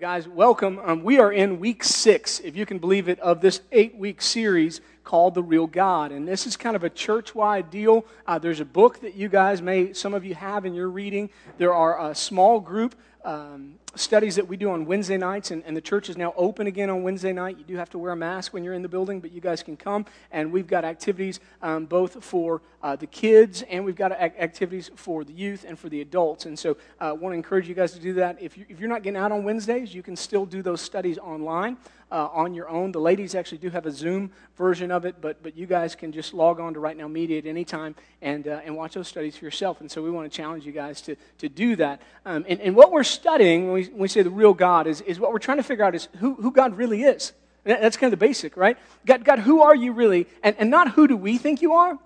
guys, welcome. Um, we are in week six, if you can believe it, of this eight week series called The Real God. And this is kind of a church wide deal. Uh, there's a book that you guys may, some of you have in your reading. There are a small group um, studies that we do on Wednesday nights, and, and, the church is now open again on Wednesday night. You do have to wear a mask when you're in the building, but you guys can come. And we've got activities um, both for uh, the kids, and we've got activities for the youth and for the adults. And so I uh, want to encourage you guys to do that. If, you, if you're not getting out on Wednesdays, you can still do those studies online uh, on your own. The ladies actually do have a Zoom version of it, but, but you guys can just log on to Right Now Media at any time and, uh, and watch those studies for yourself. And so we want to challenge you guys to, to do that. Um, and, and what we're studying when we, when we say the real God is, is what we're trying to figure out is who, who God really is. That's kind of the basic, right? God, God who are you really? And, and not who do we think you are,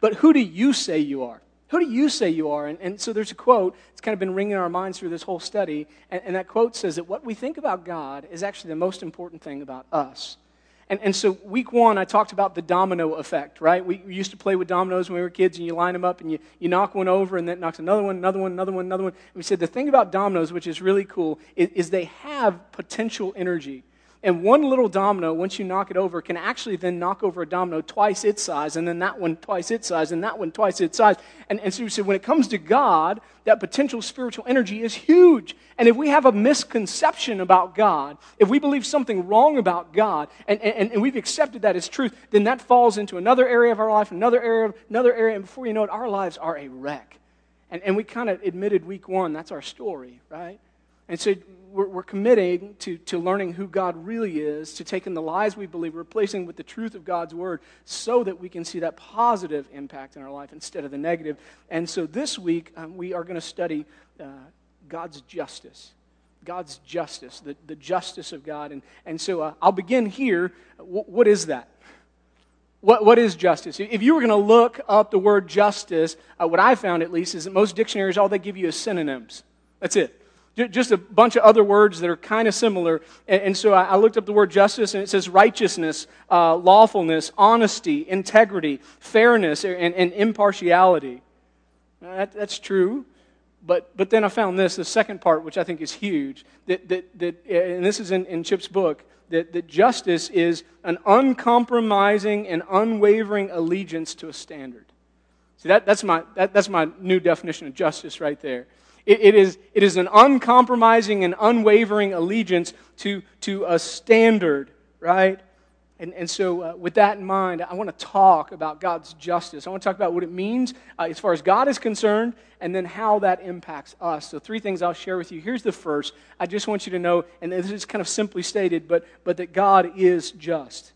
but who do you say you are? Who do you say you are? And, and so there's a quote, it's kind of been ringing in our minds through this whole study. And, and that quote says that what we think about God is actually the most important thing about us. And, and so, week one, I talked about the domino effect, right? We, used to play with dominoes when we were kids, and you line them up and you, you knock one over, and then it knocks another one, another one, another one, another one. And we said the thing about dominoes, which is really cool, is, is they have potential energy. And one little domino, once you knock it over, can actually then knock over a domino twice its size, and then that one twice its size, and that one twice its size. And, and so you said, when it comes to God, that potential spiritual energy is huge. And if we have a misconception about God, if we believe something wrong about God, and, and, and we've accepted that as truth, then that falls into another area of our life, another area, another area, and before you know it, our lives are a wreck. And, and we kind of admitted week one, that's our story, right? And so we're, we're committing to, to learning who God really is, to taking the lies we believe, replacing with the truth of God's word, so that we can see that positive impact in our life instead of the negative. And so this week, um, we are going to study uh, God's justice. God's justice, the, the justice of God. And, and so uh, I'll begin here. W- what is that? What, what is justice? If you were going to look up the word justice, uh, what I found at least is that most dictionaries, all they give you is synonyms. That's it just a bunch of other words that are kind of similar. And, so I looked up the word justice, and it says righteousness, uh, lawfulness, honesty, integrity, fairness, and, and impartiality. That, that's true. But, but then I found this, the second part, which I think is huge, that, that, that and this is in, in Chip's book, that, that justice is an uncompromising and unwavering allegiance to a standard. See, that, that's, my, that, that's my new definition of justice right there. It, it, is, it is an uncompromising and unwavering allegiance to, to a standard, right? And, and so, uh, with that in mind, I want to talk about God's justice. I want to talk about what it means uh, as far as God is concerned, and then how that impacts us. So, three things I'll share with you. Here's the first. I just want you to know, and this is kind of simply stated, but, but that God is just.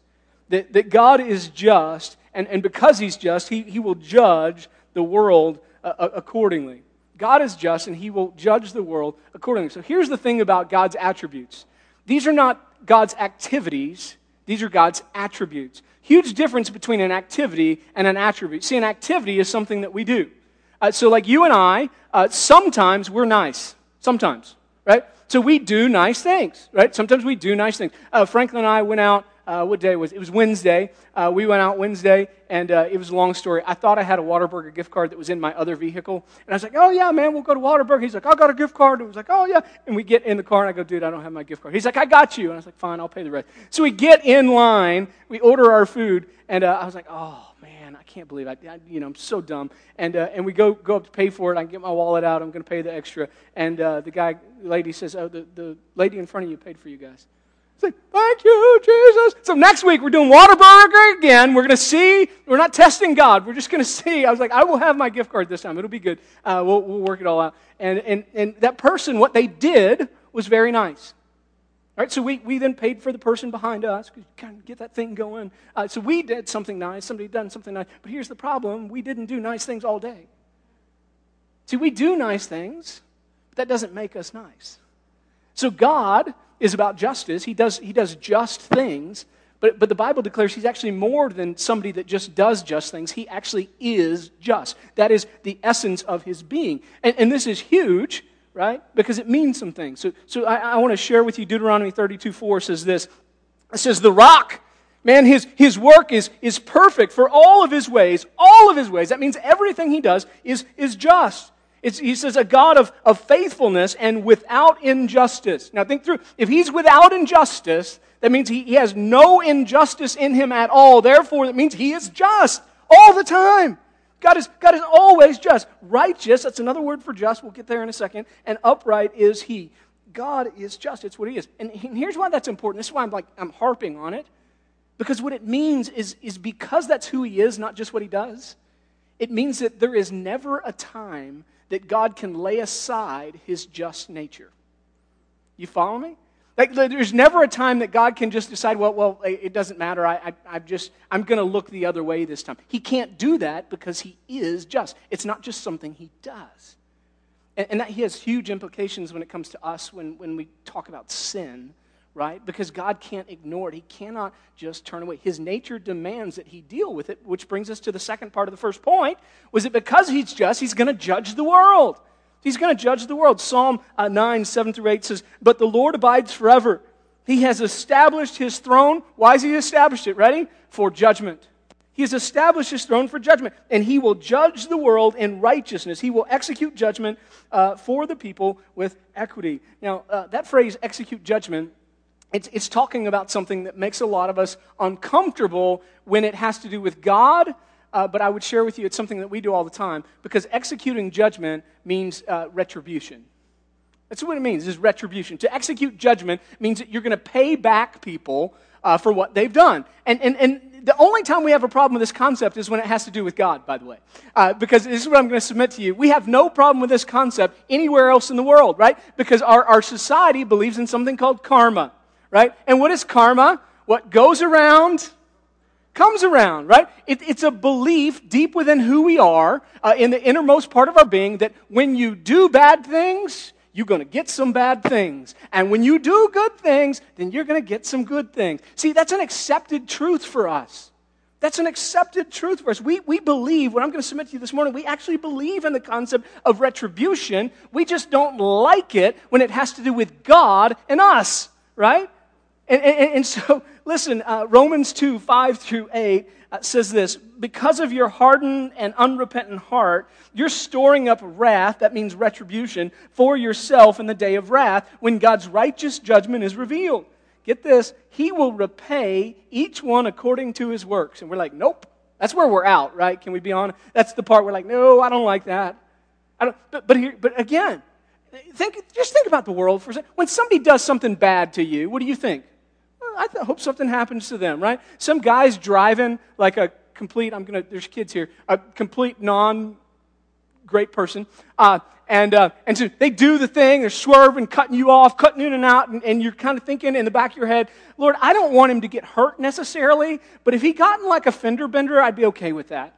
That, that God is just, and, and because He's just, He, he will judge the world uh, accordingly. God is just and he will judge the world accordingly. So here's the thing about God's attributes these are not God's activities, these are God's attributes. Huge difference between an activity and an attribute. See, an activity is something that we do. Uh, so, like you and I, uh, sometimes we're nice. Sometimes, right? So we do nice things, right? Sometimes we do nice things. Uh, Franklin and I went out uh, what day was it? It was Wednesday. Uh, we went out Wednesday, and uh, it was a long story. I thought I had a Whataburger gift card that was in my other vehicle. And I was like, oh, yeah, man, we'll go to Whataburger." He's like, I got a gift card. I was like, oh, yeah. And we get in the car, and I go, dude, I don't have my gift card. He's like, I got you. And I was like, fine, I'll pay the rest. So we get in line, we order our food, and uh, I was like, oh, man, I can't believe I, I you know, I'm so dumb. And, uh, and we go, go up to pay for it. I get my wallet out. I'm going to pay the extra. And uh, the guy, lady says, oh, the, the lady in front of you paid for you guys. Say, thank you, Jesus. So next week we're doing Whataburger again. We're going to see. We're not testing God. We're just going to see. I was like, I will have my gift card this time. It'll be good. Uh, we'll, we'll work it all out. And, and, and that person, what they did was very nice. All right, so we, we then paid for the person behind us kind of get that thing going. Uh, so we did something nice. Somebody done something nice. But here's the problem: we didn't do nice things all day. See, we do nice things, but that doesn't make us nice. So God is about justice. He does, he does just things. But, but the Bible declares he's actually more than somebody that just does just things. He actually is just. That is the essence of his being. And, and this is huge, right? Because it means some things. So, so I, I want to share with you Deuteronomy 32 4 says this. It says, The rock, man, his, his work is, is perfect for all of his ways. All of his ways. That means everything he does is, is just. It's, he says, a God of, of faithfulness and without injustice. Now, think through. If he's without injustice, that means he, he has no injustice in him at all. Therefore, that means he is just all the time. God is, God is always just. Righteous, that's another word for just. We'll get there in a second. And upright is he. God is just. It's what he is. And here's why that's important. This is why I'm like, I'm harping on it. Because what it means is, is because that's who he is, not just what he does, it means that there is never a time that God can lay aside his just nature. You follow me? Like, there's never a time that God can just decide, well, well, it doesn't matter. I, I, I'm just, I'm going to look the other way this time. He can't do that because he is just. It's not just something he does. And, and that he has huge implications when it comes to us when, when we talk about sin right? Because God can't ignore it. He cannot just turn away. His nature demands that he deal with it, which brings us to the second part of the first point. Was it because he's just, he's going to judge the world? He's going to judge the world. Psalm uh, 9, 7 through 8 says, But the Lord abides forever. He has established his throne. Why has he established it? Ready? For judgment. He has established his throne for judgment, and he will judge the world in righteousness. He will execute judgment uh, for the people with equity. Now, uh, that phrase, execute judgment, it's, it's talking about something that makes a lot of us uncomfortable when it has to do with God, uh, but I would share with you it's something that we do all the time because executing judgment means uh, retribution. That's what it means, is retribution. To execute judgment means that you're going to pay back people uh, for what they've done. And, and, and the only time we have a problem with this concept is when it has to do with God, by the way. Uh, because this is what I'm going to submit to you. We have no problem with this concept anywhere else in the world, right? Because our, our society believes in something called karma right? And what is karma? What goes around comes around, right? It, it's a belief deep within who we are, uh, in the innermost part of our being, that when you do bad things, you're going to get some bad things. And when you do good things, then you're going to get some good things. See, that's an accepted truth for us. That's an accepted truth for us. We, we believe, what I'm going to submit to you this morning, we actually believe in the concept of retribution. We just don't like it when it has to do with God and us, right? And, and, and so, listen, uh, Romans 2 5 through 8 uh, says this Because of your hardened and unrepentant heart, you're storing up wrath, that means retribution, for yourself in the day of wrath when God's righteous judgment is revealed. Get this, He will repay each one according to his works. And we're like, nope. That's where we're out, right? Can we be honest? That's the part we're like, no, I don't like that. I don't, but, but, here, but again, think, just think about the world for a second. When somebody does something bad to you, what do you think? I hope something happens to them, right? Some guy's driving like a complete, I'm going to, there's kids here, a complete non great person. Uh, and, uh, and so they do the thing, they're swerving, cutting you off, cutting in and out, and, and, you're kind of thinking in the back of your head, Lord, I don't want him to get hurt necessarily, but if he got in like a fender bender, I'd be okay with that.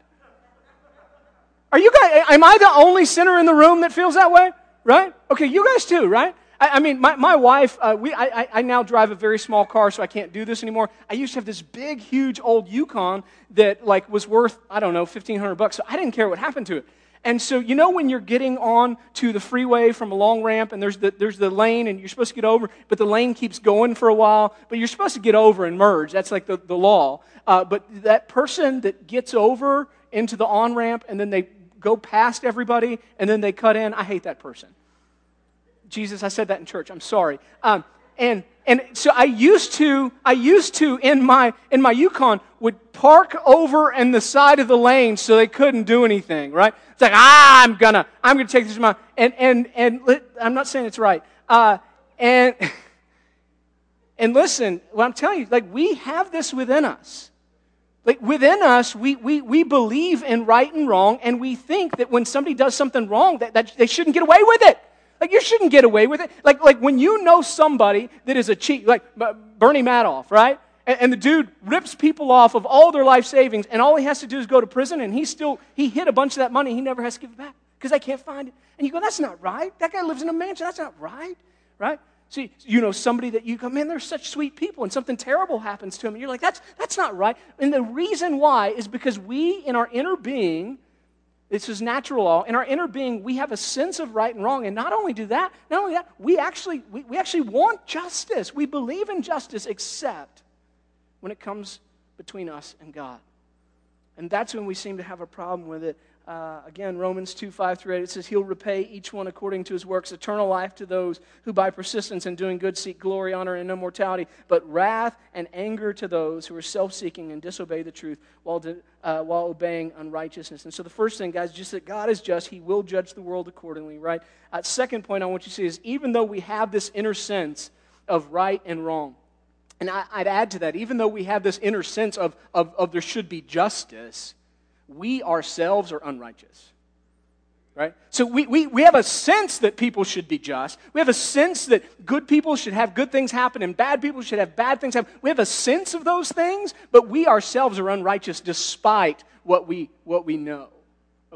Are you guys, am I the only sinner in the room that feels that way? Right? Okay, you guys too, right? I, I mean, my, my wife, uh, we, I, I now drive a very small car, so I can't do this anymore. I used to have this big, huge old Yukon that like was worth, I don't know, 1500 bucks. So I didn't care what happened to it. And so, you know, when you're getting on to the freeway from a long ramp and there's the, there's the lane and you're supposed to get over, but the lane keeps going for a while, but you're supposed to get over and merge. That's like the, the law. Uh, but that person that gets over into the on ramp and then they go past everybody and then they cut in, I hate that person. Jesus, I said that in church. I'm sorry. Um, and and so I used to I used to in my in my Yukon would park over in the side of the lane so they couldn't do anything. Right? It's like ah, I'm gonna I'm gonna take this my and and and I'm not saying it's right. Uh, and and listen, what I'm telling you, like we have this within us. Like within us, we, we, we believe in right and wrong, and we think that when somebody does something wrong, that, that they shouldn't get away with it. Like, you shouldn't get away with it. Like, like when you know somebody that is a cheat, like Bernie Madoff, right? And, and, the dude rips people off of all their life savings, and all he has to do is go to prison, and he still, he hid a bunch of that money. He never has to give it back because they can't find it. And you go, that's not right. That guy lives in a mansion. That's not right, right? See, you know, somebody that you go, man, they're such sweet people, and something terrible happens to them, and you're like, that's, that's not right. And the reason why is because we, in our inner being, this is natural law. In our inner being, we have a sense of right and wrong. And not only do that, not only that, we actually, we, we actually want justice. We believe in justice, except when it comes between us and God. And that's when we seem to have a problem with it. Uh, again, Romans 2 5 through 8, it says, He'll repay each one according to his works, eternal life to those who by persistence in doing good seek glory, honor, and immortality, but wrath and anger to those who are self seeking and disobey the truth while, de, uh, while obeying unrighteousness. And so the first thing, guys, just that God is just, He will judge the world accordingly, right? Uh, second point I want you to see is even though we have this inner sense of right and wrong, and I, would add to that, even though we have this inner sense of, of, of there should be justice, we ourselves are unrighteous. Right? So we, we, we have a sense that people should be just. We have a sense that good people should have good things happen and bad people should have bad things happen. We have a sense of those things, but we ourselves are unrighteous despite what we, what we know.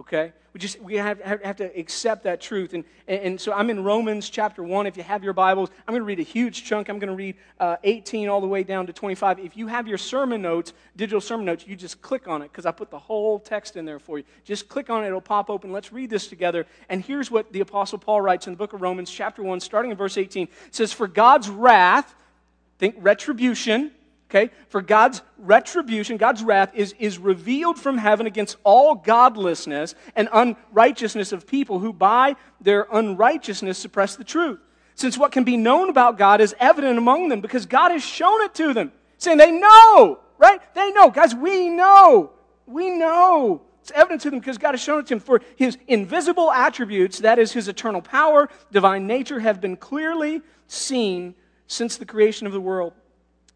Okay? We just we have, have to accept that truth. And, and so I'm in Romans chapter 1. If you have your Bibles, I'm going to read a huge chunk. I'm going to read uh, 18 all the way down to 25. If you have your sermon notes, digital sermon notes, you just click on it because I put the whole text in there for you. Just click on it, it'll pop open. Let's read this together. And here's what the Apostle Paul writes in the book of Romans, chapter 1, starting in verse 18. It says, For God's wrath, think retribution, Okay? For God's retribution, God's wrath is, is revealed from heaven against all godlessness and unrighteousness of people who by their unrighteousness suppress the truth. Since what can be known about God is evident among them because God has shown it to them. Saying they know, right? They know. Guys, we know. We know. It's evident to them because God has shown it to them. For his invisible attributes, that is his eternal power, divine nature, have been clearly seen since the creation of the world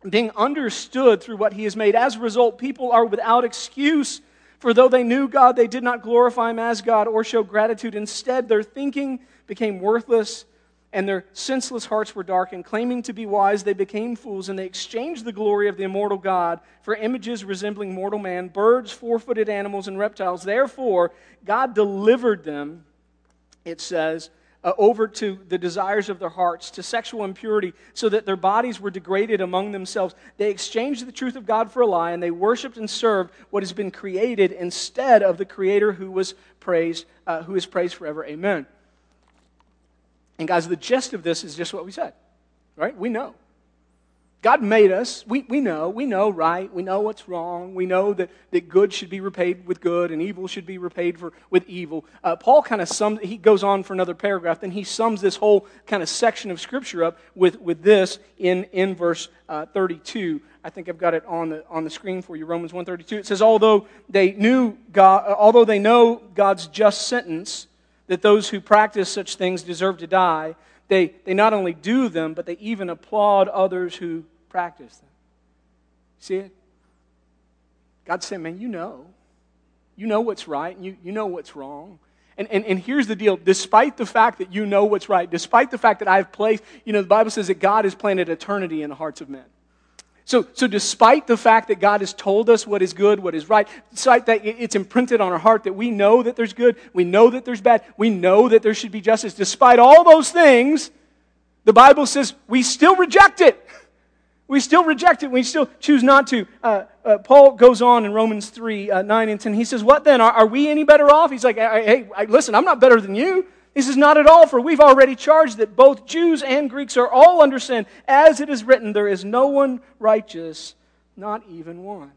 being understood through what he has made. As a result, people are without excuse. For though they knew God, they did not glorify him as God or show gratitude. Instead, their thinking became worthless and their senseless hearts were darkened. Claiming to be wise, they became fools, and they exchanged the glory of the immortal God for images resembling mortal man, birds, four footed animals, and reptiles. Therefore, God delivered them, it says, uh, over to the desires of their hearts, to sexual impurity, so that their bodies were degraded among themselves. They exchanged the truth of God for a lie, and they worshiped and served what has been created instead of the Creator who was praised, uh, who is praised forever. Amen. And guys, the gist of this is just what we said, right? We know. God made us. We, we know. We know right. We know what's wrong. We know that, that good should be repaid with good and evil should be repaid for, with evil. Uh, Paul kind of sums, he goes on for another paragraph, then he sums this whole kind of section of Scripture up with, with this in, in verse uh, 32. I think I've got it on the, on the screen for you, Romans 1.32. It says, although they knew God, uh, although they know God's just sentence, that those who practice such things deserve to die, they, they not only do them, but they even applaud others who practice them. See it? God's saying, man, you know. You know what's right, and you, you know what's wrong. And, and, and here's the deal despite the fact that you know what's right, despite the fact that I've placed, you know, the Bible says that God has planted eternity in the hearts of men. So, so despite the fact that God has told us what is good, what is right, despite that it's imprinted on our heart that we know that there's good, we know that there's bad, we know that there should be justice, despite all those things, the Bible says we still reject it. We still reject it. We still choose not to. Uh, uh, Paul goes on in Romans 3 uh, 9 and 10. He says, What then? Are, are we any better off? He's like, Hey, listen, I'm not better than you. He says, Not at all, for we've already charged that both Jews and Greeks are all under sin. As it is written, there is no one righteous, not even one.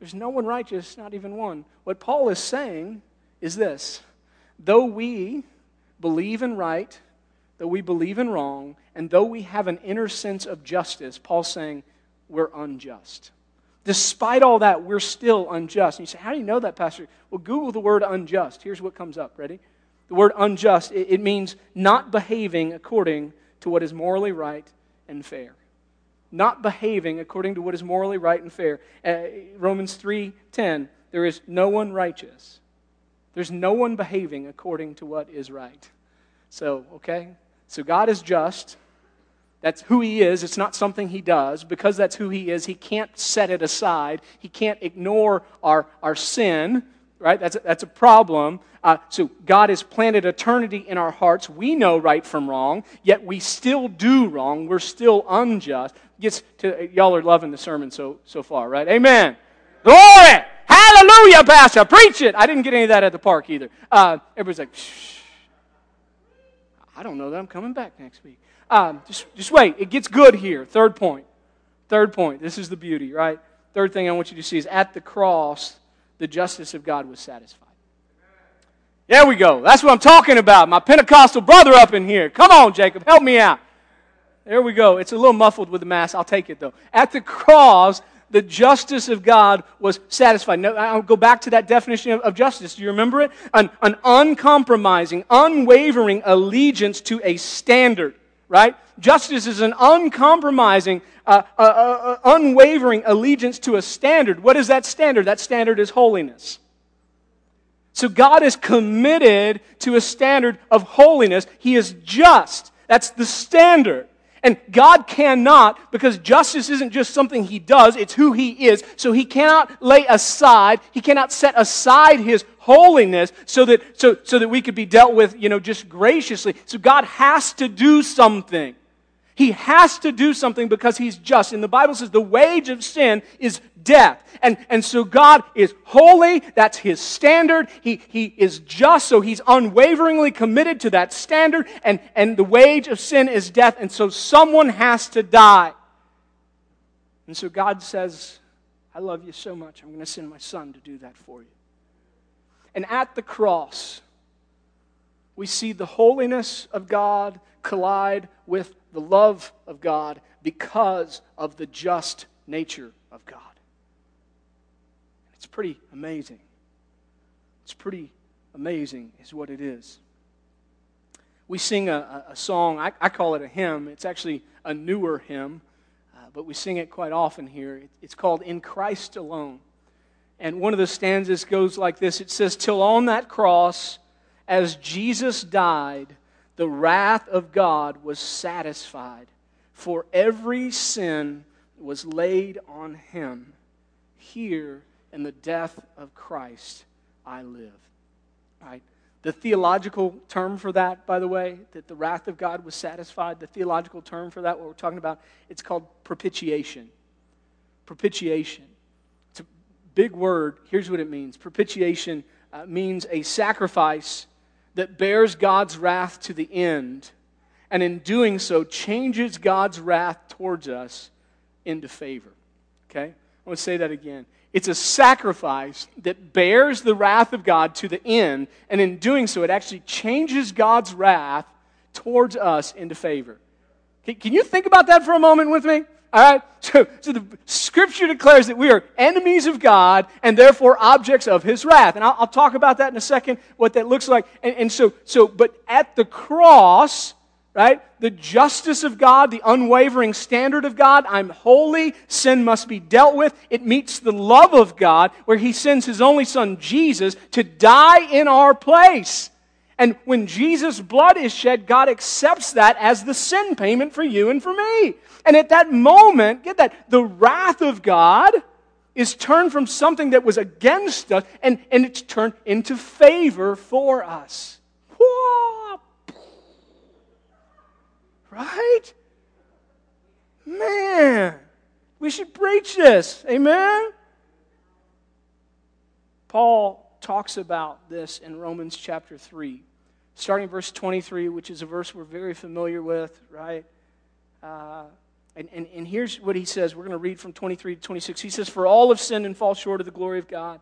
There's no one righteous, not even one. What Paul is saying is this though we believe in right, though we believe in wrong, and though we have an inner sense of justice, Paul's saying we're unjust. Despite all that, we're still unjust. And you say, How do you know that, Pastor? Well, Google the word unjust. Here's what comes up. Ready? The word unjust, it, it means not behaving according to what is morally right and fair. Not behaving according to what is morally right and fair. Uh, Romans 3:10, there is no one righteous. There's no one behaving according to what is right. So, okay? So God is just. That's who He is. It's not something He does. Because that's who He is, He can't set it aside. He can't ignore our, our sin, right? That's a, that's a problem. Uh, so God has planted eternity in our hearts. We know right from wrong, yet we still do wrong. We're still unjust. Gets to y'all are loving the sermon so so far, right? Amen. Glory, hallelujah, Pastor, preach it. I didn't get any of that at the park either. Uh, everybody's like, shh. I don't know that I'm coming back next week. Um, just, just wait. It gets good here. Third point. Third point. This is the beauty, right? Third thing I want you to see is at the cross, the justice of God was satisfied. There we go. That's what I'm talking about. My Pentecostal brother up in here. Come on, Jacob, help me out. There we go. It's a little muffled with the mask. I'll take it though. At the cross, the justice of God was satisfied. Now, I'll go back to that definition of, of justice. Do you remember it? An, an uncompromising, unwavering allegiance to a standard, right? Justice is an uncompromising, uh, uh, uh, unwavering allegiance to a standard. What is that standard? That standard is holiness. So God is committed to a standard of holiness. He is just. That's the standard. And God cannot, because justice isn't just something He does, it's who He is. So He cannot lay aside, He cannot set aside His holiness so that, so, so that we could be dealt with, you know, just graciously. So God has to do something. He has to do something because he's just. And the Bible says the wage of sin is death. And, and so God is holy. That's his standard. He, he is just. So he's unwaveringly committed to that standard. And, and the wage of sin is death. And so someone has to die. And so God says, I love you so much. I'm going to send my son to do that for you. And at the cross, we see the holiness of God collide with the love of God because of the just nature of God. It's pretty amazing. It's pretty amazing, is what it is. We sing a, a song, I, I, call it a hymn. It's actually a newer hymn, uh, but we sing it quite often here. It, it's called In Christ Alone. And one of the stanzas goes like this It says, Till on that cross, as Jesus died, the wrath of God was satisfied, for every sin was laid on him. Here in the death of Christ I live. Right? The theological term for that, by the way, that the wrath of God was satisfied, the theological term for that, what we're talking about, it's called propitiation. Propitiation. It's a big word. Here's what it means propitiation uh, means a sacrifice that bears God's wrath to the end, and in doing so, changes God's wrath towards us into favor. Okay? I want to say that again. It's a sacrifice that bears the wrath of God to the end, and in doing so, it actually changes God's wrath towards us into favor. Can you think about that for a moment with me? All right? So, so the scripture declares that we are enemies of God and therefore objects of his wrath. And I'll, I'll talk about that in a second, what that looks like. And, and so, so, but at the cross, right? The justice of God, the unwavering standard of God. I'm holy. Sin must be dealt with. It meets the love of God, where He sends His only Son, Jesus, to die in our place. And when Jesus' blood is shed, God accepts that as the sin payment for you and for me. And at that moment, get that, the wrath of God is turned from something that was against us and, and it's turned into favor for us. Right? Man, we should preach this. Amen? Paul talks about this in Romans chapter 3, starting verse 23, which is a verse we're very familiar with, right? Uh, and, and, and here's what he says. We're going to read from 23 to 26. He says, For all have sinned and fall short of the glory of God,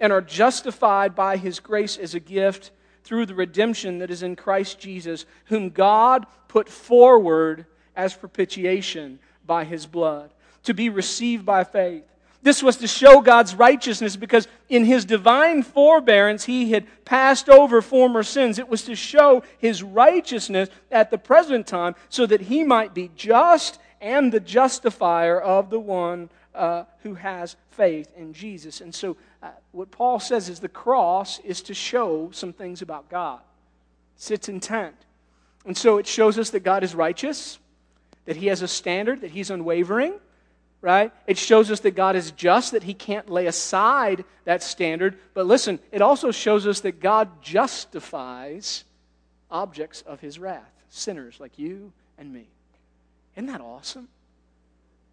and are justified by his grace as a gift through the redemption that is in Christ Jesus, whom God put forward as propitiation by his blood, to be received by faith. This was to show God's righteousness because in his divine forbearance he had passed over former sins. It was to show his righteousness at the present time so that he might be just and the justifier of the one uh, who has faith in Jesus. And so, uh, what Paul says is the cross is to show some things about God. It's its intent. And so, it shows us that God is righteous, that He has a standard, that He's unwavering, right? It shows us that God is just, that He can't lay aside that standard. But listen, it also shows us that God justifies objects of His wrath, sinners like you and me. Isn't that awesome?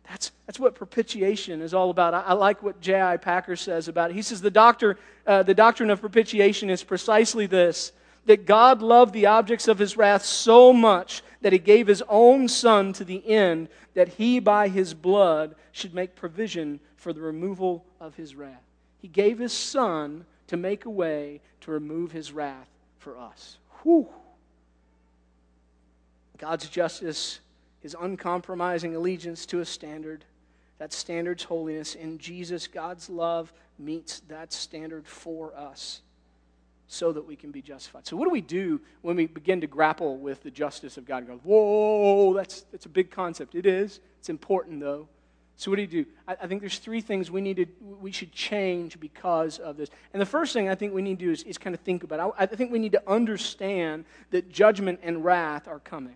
That's, that's what propitiation is all about. I, I like what J.I. Packer says about it. He says the, doctor, uh, the doctrine of propitiation is precisely this that God loved the objects of his wrath so much that he gave his own son to the end that he, by his blood, should make provision for the removal of his wrath. He gave his son to make a way to remove his wrath for us. Whew. God's justice, his uncompromising allegiance to a standard, that standard's holiness. In Jesus, God's love meets that standard for us so that we can be justified. So, what do we do when we begin to grapple with the justice of God and go, whoa, that's, that's a big concept? It is. It's important, though. So, what do you do? I, I think there's three things we need to, we should change because of this. And the first thing I think we need to do is, is kind of think about I, I think we need to understand that judgment and wrath are coming.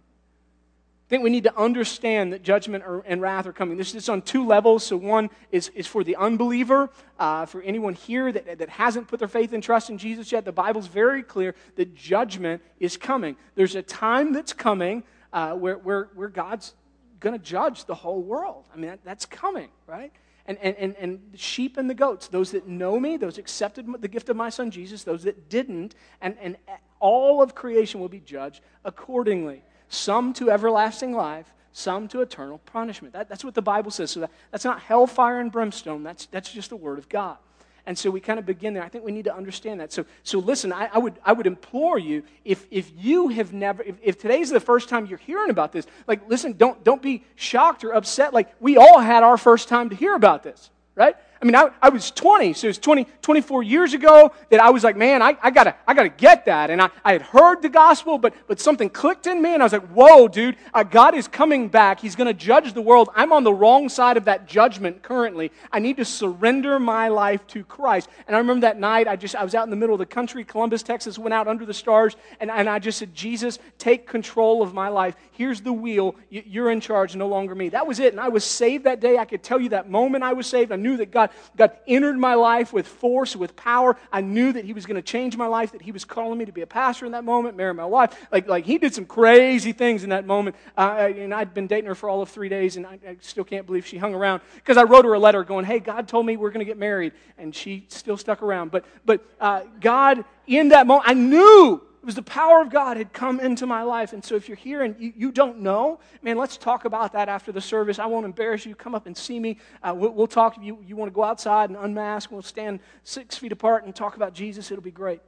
I think we need to understand that judgment and wrath are coming. This is on two levels. So, one is, is for the unbeliever, uh, for anyone here that, that hasn't put their faith and trust in Jesus yet. The Bible's very clear that judgment is coming. There's a time that's coming uh, where, where, where God's going to judge the whole world. I mean, that, that's coming, right? And, and, and, and the sheep and the goats, those that know me, those accepted the gift of my son Jesus, those that didn't, and, and all of creation will be judged accordingly some to everlasting life, some to eternal punishment. That, that's what the Bible says. So that, that's not hellfire and brimstone, that's, that's just the Word of God. And so we kind of begin there. I think we need to understand that. So, so listen, I, I, would, I would implore you, if, if you have never, if, if today's the first time you're hearing about this, like, listen, don't, don't be shocked or upset. Like, we all had our first time to hear about this, right? I mean, I, I was 20, so it was 20, 24 years ago that I was like, man, I, I, gotta, I gotta get that. And I, I had heard the gospel, but, but something clicked in me, and I was like, whoa, dude, uh, God is coming back. He's gonna judge the world. I'm on the wrong side of that judgment currently. I need to surrender my life to Christ. And I remember that night, I just, I was out in the middle of the country, Columbus, Texas, went out under the stars, and, and I just said, Jesus, take control of my life. Here's the wheel. You're in charge, no longer me. That was it. And I was saved that day. I could tell you that moment I was saved. I knew that God God, entered my life with force, with power. I knew that He was going to change my life, that He was calling me to be a pastor in that moment, marry my wife. Like, like He did some crazy things in that moment. Uh, and I'd been dating her for all of three days, and I, I still can't believe she hung around because I wrote her a letter going, Hey, God told me we're going to get married. And she still stuck around. But, but uh, God, in that moment, I knew was the power of God had come into my life. And so if you're here and you, you don't know, man, let's talk about that after the service. I won't embarrass you. Come up and see me. Uh, we'll, we'll, talk. If you, you want to go outside and unmask, we'll stand six feet apart and talk about Jesus. It'll be great.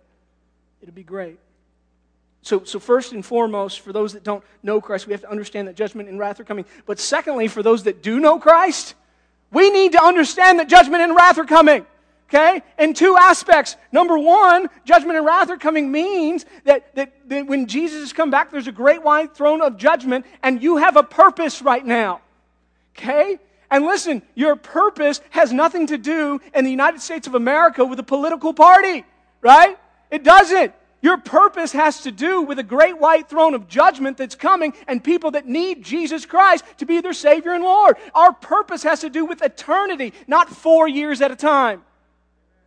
It'll be great. So, so first and foremost, for those that don't know Christ, we have to understand that judgment and wrath are coming. But secondly, for those that do know Christ, we need to understand that judgment and wrath are coming. Okay? In two aspects. Number one, judgment and wrath are coming means that, that, that when Jesus has come back, there's a great white throne of judgment, and you have a purpose right now. Okay? And listen, your purpose has nothing to do in the United States of America with a political party, right? It doesn't. Your purpose has to do with a great white throne of judgment that's coming and people that need Jesus Christ to be their Savior and Lord. Our purpose has to do with eternity, not four years at a time.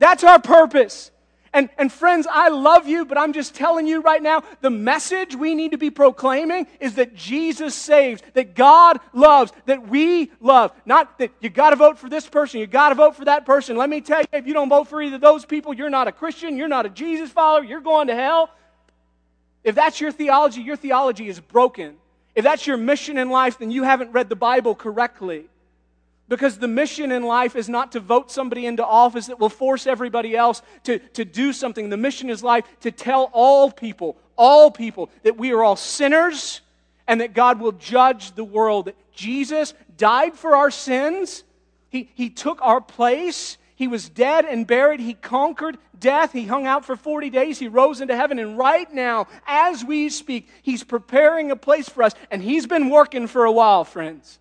That's our purpose. And, and friends, I love you, but I'm just telling you right now the message we need to be proclaiming is that Jesus saves, that God loves, that we love. Not that you got to vote for this person, you got to vote for that person. Let me tell you, if you don't vote for either of those people, you're not a Christian, you're not a Jesus follower, you're going to hell. If that's your theology, your theology is broken. If that's your mission in life, then you haven't read the Bible correctly. Because the mission in life is not to vote somebody into office that will force everybody else to, to do something. The mission is life to tell all people, all people, that we are all sinners and that God will judge the world. That Jesus died for our sins, He, he took our place. He was dead and buried. He conquered death. He hung out for 40 days. He rose into heaven. And right now, as we speak, He's preparing a place for us. And He's been working for a while, friends.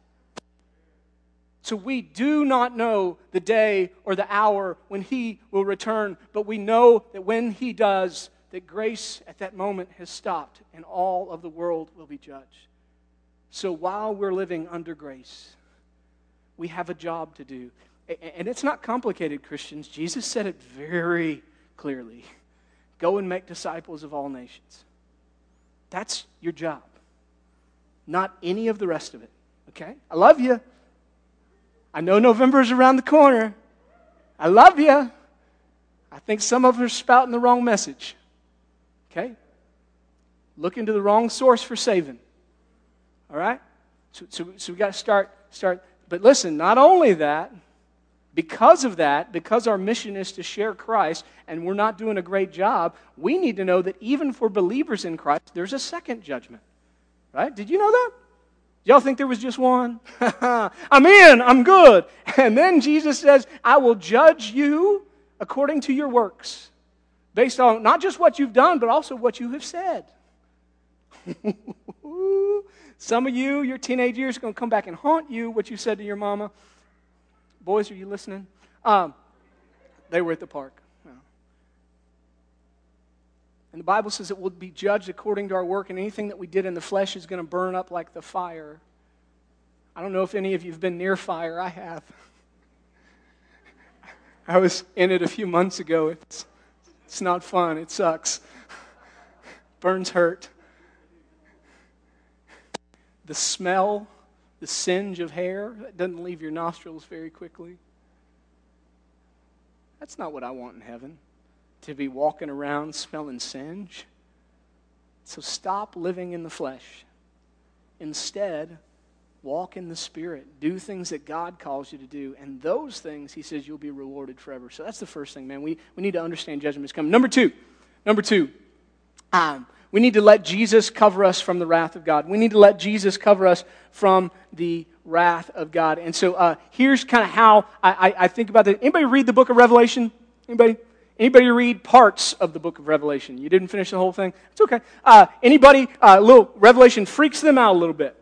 So we do not know the day or the hour when he will return, but we know that when he does, that grace at that moment has stopped and all of the world will be judged. So while we're living under grace, we have a job to do. And it's not complicated, Christians. Jesus said it very clearly go and make disciples of all nations. That's your job, not any of the rest of it. Okay? I love you. I know November's around the corner. I love you. I think some of us are spouting the wrong message. Okay? Looking to the wrong source for saving. All right? So, so, so we got to start, start. But listen, not only that, Because of that, because our mission is to share Christ and we're not doing a great job, we need to know that even for believers in Christ, there's a second judgment. Right? Did you know that? Y'all think there was just one? I'm in, I'm good. And then Jesus says, I will judge you according to your works, based on not just what you've done, but also what you have said. Some of you, your teenage years, are going to come back and haunt you what you said to your mama. Boys, are you listening? Um, they were at the park. And the Bible says it will be judged according to our work, and anything that we did in the flesh is going to burn up like the fire. I don't know if any of you have been near fire. I have. I was in it a few months ago. It's, it's not fun, it sucks. Burns hurt. The smell, the singe of hair, that doesn't leave your nostrils very quickly. That's not what I want in heaven to be walking around smelling singe. So stop living in the flesh. Instead, walk in the Spirit. Do things that God calls you to do. And those things, He says, you'll be rewarded forever. So that's the first thing, man. We, we need to understand judgment is coming. Number two, number two, um, we need to let Jesus cover us from the wrath of God. We need to let Jesus cover us from the wrath of God. And so uh, here's kind of how I, I, I think about that. Anybody read the book of Revelation? Anybody? Anybody read parts of the book of Revelation? You didn't finish the whole thing? It's okay. Uh, anybody, uh, little Revelation freaks them out a little bit.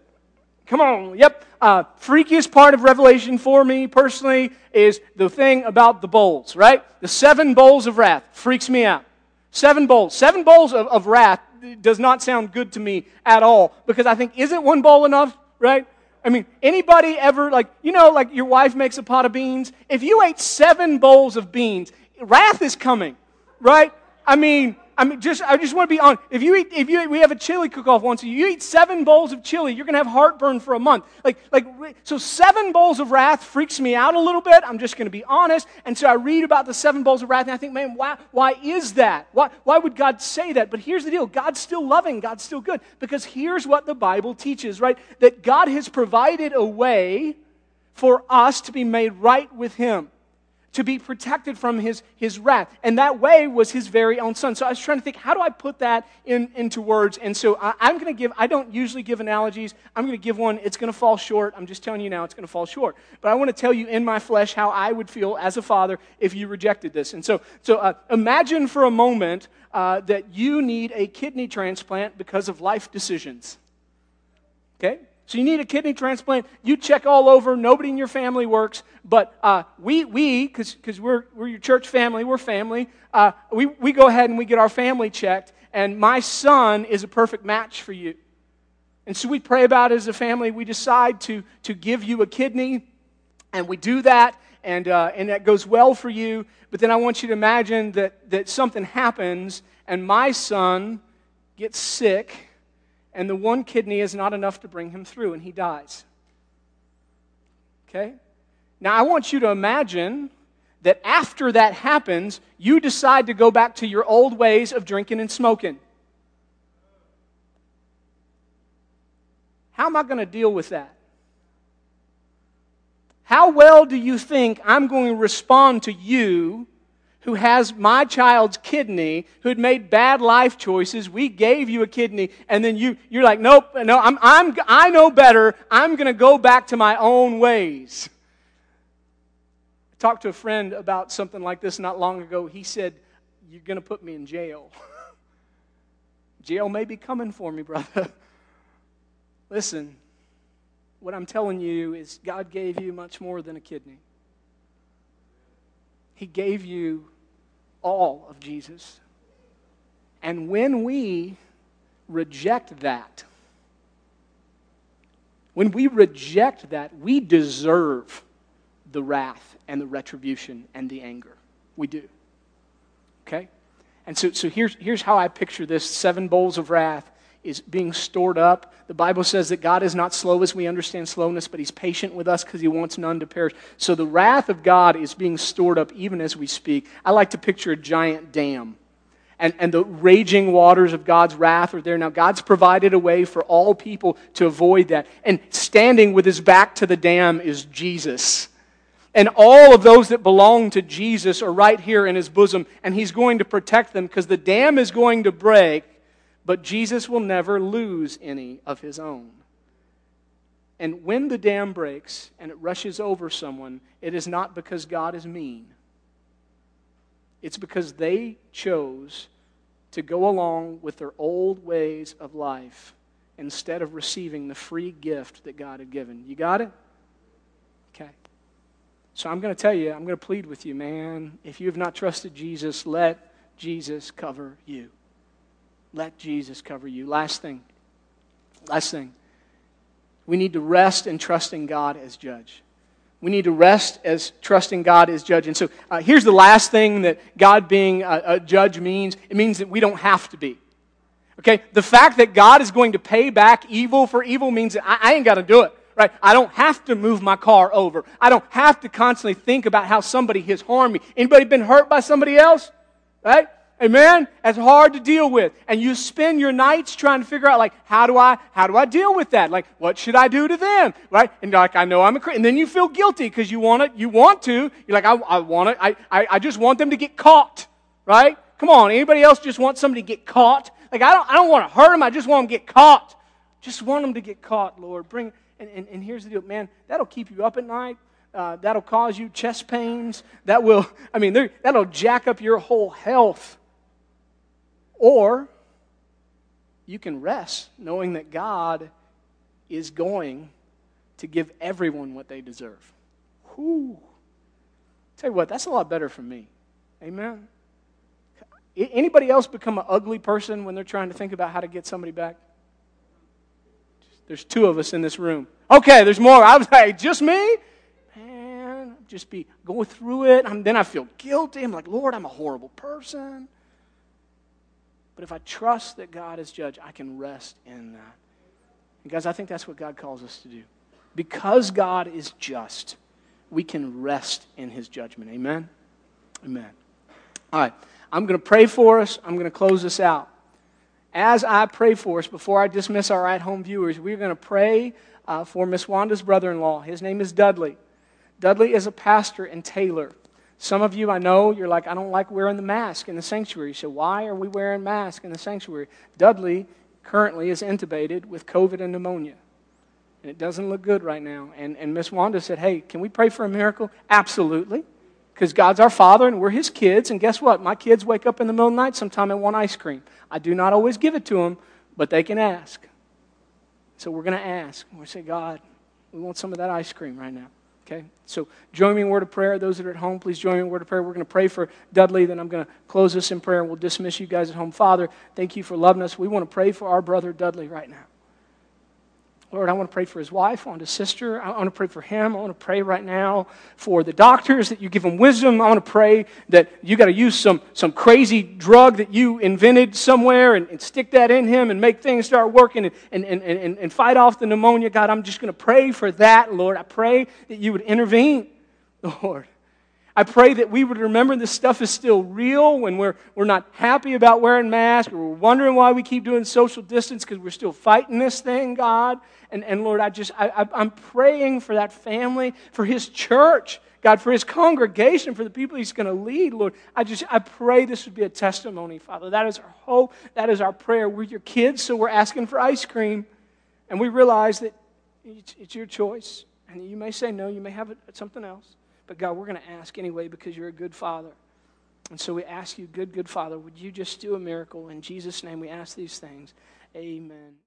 Come on. Yep. Uh, freakiest part of Revelation for me personally is the thing about the bowls, right? The seven bowls of wrath freaks me out. Seven bowls. Seven bowls of, of wrath does not sound good to me at all because I think, isn't one bowl enough, right? I mean, anybody ever, like, you know, like your wife makes a pot of beans? If you ate seven bowls of beans, wrath is coming, right? I mean, I mean, just I just want to be on. If you eat, if you we have a chili cook-off once. You eat seven bowls of chili, you're gonna have heartburn for a month. Like, like, so seven bowls of wrath freaks me out a little bit. I'm just gonna be honest. And so I read about the seven bowls of wrath, and I think, man, why, why is that? Why, why would God say that? But here's the deal: God's still loving, God's still good, because here's what the Bible teaches, right? That God has provided a way for us to be made right with Him to be protected from his, his wrath. And that way was his very own son. So I was trying to think, how do I put that in, into words? And so I, am going to give, I don't usually give analogies. I'm going to give one. It's going to fall short. I'm just telling you now, it's going to fall short. But I want to tell you in my flesh how I would feel as a father if you rejected this. And so, so uh, imagine for a moment uh, that you need a kidney transplant because of life decisions. Okay? So you need a kidney transplant. You check all over. Nobody in your family works. But uh, we, we, because we're, we're your church family, we're family, uh, we, we go ahead and we get our family checked. And my son is a perfect match for you. And so we pray about it as a family. We decide to, to give you a kidney. And we do that. And, uh, and that goes well for you. But then I want you to imagine that, that something happens and my son gets sick and the one kidney is not enough to bring him through, and he dies. Okay? Now, I want you to imagine that after that happens, you decide to go back to your old ways of drinking and smoking. How am I going to deal with that? How well do you think I'm going to respond to you who has my child's kidney, who'd made bad life choices. We gave you a kidney, and then you, you're like, nope, no, I'm, I'm, I know better. I'm going to go back to my own ways. I talked to a friend about something like this not long ago. He said, You're going to put me in jail. jail may be coming for me, brother. Listen, what I'm telling you is God gave you much more than a kidney. He gave you all of Jesus. And when we reject that, when we reject that, we deserve the wrath and the retribution and the anger. We do. Okay? And so, so here's, here's how I picture this seven bowls of wrath is being stored up. The Bible says that God is not slow as we understand slowness, but He's patient with us because He wants none to perish. So the wrath of God is being stored up even as we speak. I like to picture a giant dam. And, and the raging waters of God's wrath are there. Now, God's provided a way for all people to avoid that. And standing with his back to the dam is Jesus. And all of those that belong to Jesus are right here in his bosom, and he's going to protect them because the dam is going to break, but Jesus will never lose any of his own. And when the dam breaks and it rushes over someone, it is not because God is mean. It's because they chose to go along with their old ways of life instead of receiving the free gift that God had given. You got it? Okay. So I'm going to tell you, I'm going to plead with you, man. If you have not trusted Jesus, let Jesus cover you. Let Jesus cover you. Last thing. Last thing. We need to rest and trust in God as judge. We need to rest as trusting God as judge. And so uh, here's the last thing that God being a, a judge means it means that we don't have to be. Okay? The fact that God is going to pay back evil for evil means that I, I ain't got to do it. Right? I don't have to move my car over. I don't have to constantly think about how somebody has harmed me. Anybody been hurt by somebody else? Right? Amen? That's hard to deal with. And you spend your nights trying to figure out, like, how do I, how do I deal with that? Like, what should I do to them? Right? And like, I know I'm a Christian. And then you feel guilty because you want it, you want to. You're like, I, I want it. I, I, I just want them to get caught. Right? Come on. Anybody else just want somebody to get caught? Like, I don't, I don't want to hurt them. I just want them to get caught. Just want them to get caught, Lord. Bring, and, and, and here's the deal, man, that'll keep you up at night. Uh, that'll cause you chest pains. That will, I mean, that'll jack up your whole health. Or you can rest knowing that God is going to give everyone what they deserve. Whew. Tell you what, that's a lot better for me. Amen. Anybody else become an ugly person when they're trying to think about how to get somebody back? There's two of us in this room. Okay, there's more. I was like, just me? Man, just be going through it. And then I feel guilty. I'm like, Lord, I'm a horrible person. But if I trust that God is judge, I can rest in that. And guys, I think that's what God calls us to do. Because God is just, we can rest in his judgment. Amen? Amen. All right. I'm going to pray for us. I'm going to close this out. As I pray for us, before I dismiss our at home viewers, we're going to pray uh, for Miss Wanda's brother in law. His name is Dudley. Dudley is a pastor in Taylor. Some of you, I know, you're like, I don't like wearing the mask in the sanctuary. So why are we wearing masks in the sanctuary? Dudley currently is intubated with COVID and pneumonia. And it doesn't look good right now. And, and Miss Wanda said, Hey, can we pray for a miracle? Absolutely. Because God's our Father and we're His kids. And guess what? My kids wake up in the middle of the night sometime and want ice cream. I do not always give it to them, but they can ask. So we're going to ask. We're going to say, God, we want some of that ice cream right now. Okay? So join me in word of prayer. Those that are at home, please join me in word of prayer. We're going to pray for Dudley, then I'm going to close this in prayer and we'll dismiss you guys at home. Father, thank you for loving us. We want to pray for our brother Dudley right now. Lord, I want to pray for his wife, I want his sister. I want to pray for him. I want to pray right now for the doctors that you give them wisdom. I want to pray that you got to use some, some crazy drug that you invented somewhere and, and, stick that in him and make things start working and, and, and, and, and fight off the pneumonia. God, I'm just going to pray for that, Lord. I pray that you would intervene, Lord. I pray that we would remember this stuff is still real when we're, we're not happy about wearing masks or we're wondering why we keep doing social distance because we're still fighting this thing, God. And, and Lord, I just, I, I'm praying for that family, for his church, God, for his congregation, for the people he's going to lead, Lord. I just, I pray this would be a testimony, Father. That is our hope. That is our prayer. We're your kids, so we're asking for ice cream. And we realize that it's, your choice. And you may say no, you may have something else. But God, we're going to ask anyway because you're a good father. And so we ask you, good, good father, would you just do a miracle? In Jesus' name we ask these things. Amen.